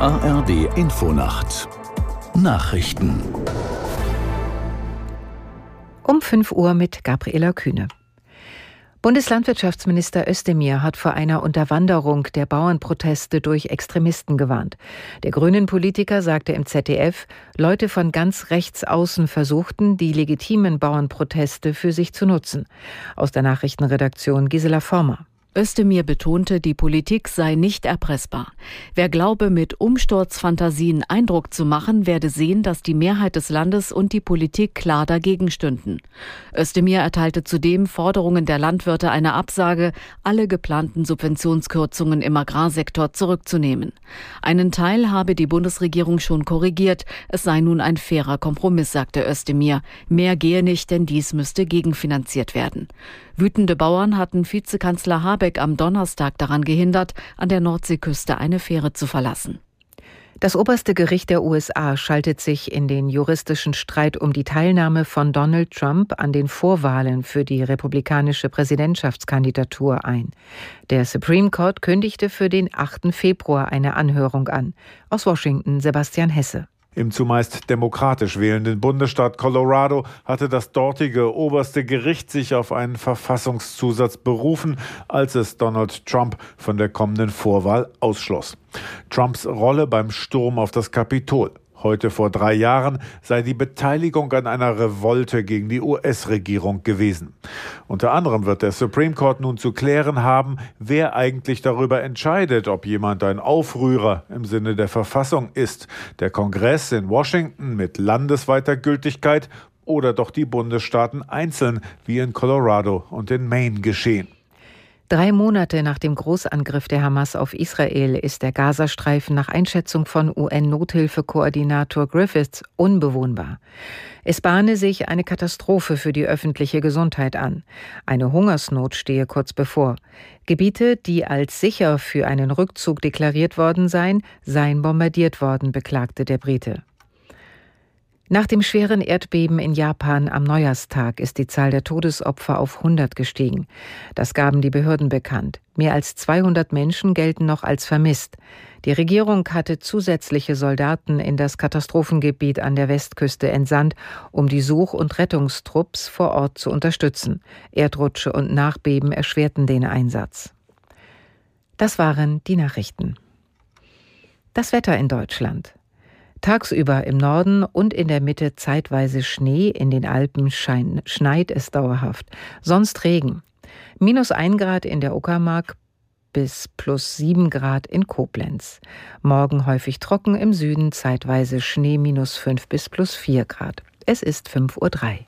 ARD Infonacht Nachrichten um 5 Uhr mit Gabriela Kühne. Bundeslandwirtschaftsminister Özdemir hat vor einer Unterwanderung der Bauernproteste durch Extremisten gewarnt. Der grünen Politiker sagte im ZDF, Leute von ganz rechts außen versuchten, die legitimen Bauernproteste für sich zu nutzen. Aus der Nachrichtenredaktion Gisela Former. Özdemir betonte, die Politik sei nicht erpressbar. Wer glaube, mit Umsturzfantasien Eindruck zu machen, werde sehen, dass die Mehrheit des Landes und die Politik klar dagegen stünden. Özdemir erteilte zudem Forderungen der Landwirte eine Absage, alle geplanten Subventionskürzungen im Agrarsektor zurückzunehmen. Einen Teil habe die Bundesregierung schon korrigiert. Es sei nun ein fairer Kompromiss, sagte Özdemir. Mehr gehe nicht, denn dies müsste gegenfinanziert werden. Wütende Bauern hatten Vizekanzler Habeck am Donnerstag daran gehindert, an der Nordseeküste eine Fähre zu verlassen. Das oberste Gericht der USA schaltet sich in den juristischen Streit um die Teilnahme von Donald Trump an den Vorwahlen für die republikanische Präsidentschaftskandidatur ein. Der Supreme Court kündigte für den 8. Februar eine Anhörung an. Aus Washington Sebastian Hesse. Im zumeist demokratisch wählenden Bundesstaat Colorado hatte das dortige oberste Gericht sich auf einen Verfassungszusatz berufen, als es Donald Trump von der kommenden Vorwahl ausschloss. Trumps Rolle beim Sturm auf das Kapitol. Heute vor drei Jahren sei die Beteiligung an einer Revolte gegen die US-Regierung gewesen. Unter anderem wird der Supreme Court nun zu klären haben, wer eigentlich darüber entscheidet, ob jemand ein Aufrührer im Sinne der Verfassung ist. Der Kongress in Washington mit landesweiter Gültigkeit oder doch die Bundesstaaten einzeln, wie in Colorado und in Maine geschehen. Drei Monate nach dem Großangriff der Hamas auf Israel ist der Gazastreifen nach Einschätzung von UN-Nothilfekoordinator Griffiths unbewohnbar. Es bahne sich eine Katastrophe für die öffentliche Gesundheit an. Eine Hungersnot stehe kurz bevor. Gebiete, die als sicher für einen Rückzug deklariert worden seien, seien bombardiert worden, beklagte der Brite. Nach dem schweren Erdbeben in Japan am Neujahrstag ist die Zahl der Todesopfer auf 100 gestiegen. Das gaben die Behörden bekannt. Mehr als 200 Menschen gelten noch als vermisst. Die Regierung hatte zusätzliche Soldaten in das Katastrophengebiet an der Westküste entsandt, um die Such- und Rettungstrupps vor Ort zu unterstützen. Erdrutsche und Nachbeben erschwerten den Einsatz. Das waren die Nachrichten. Das Wetter in Deutschland. Tagsüber im Norden und in der Mitte zeitweise Schnee, in den Alpen schein, schneit es dauerhaft. Sonst Regen. Minus ein Grad in der Uckermark bis plus sieben Grad in Koblenz. Morgen häufig trocken im Süden, zeitweise Schnee minus fünf bis plus vier Grad. Es ist fünf Uhr. drei.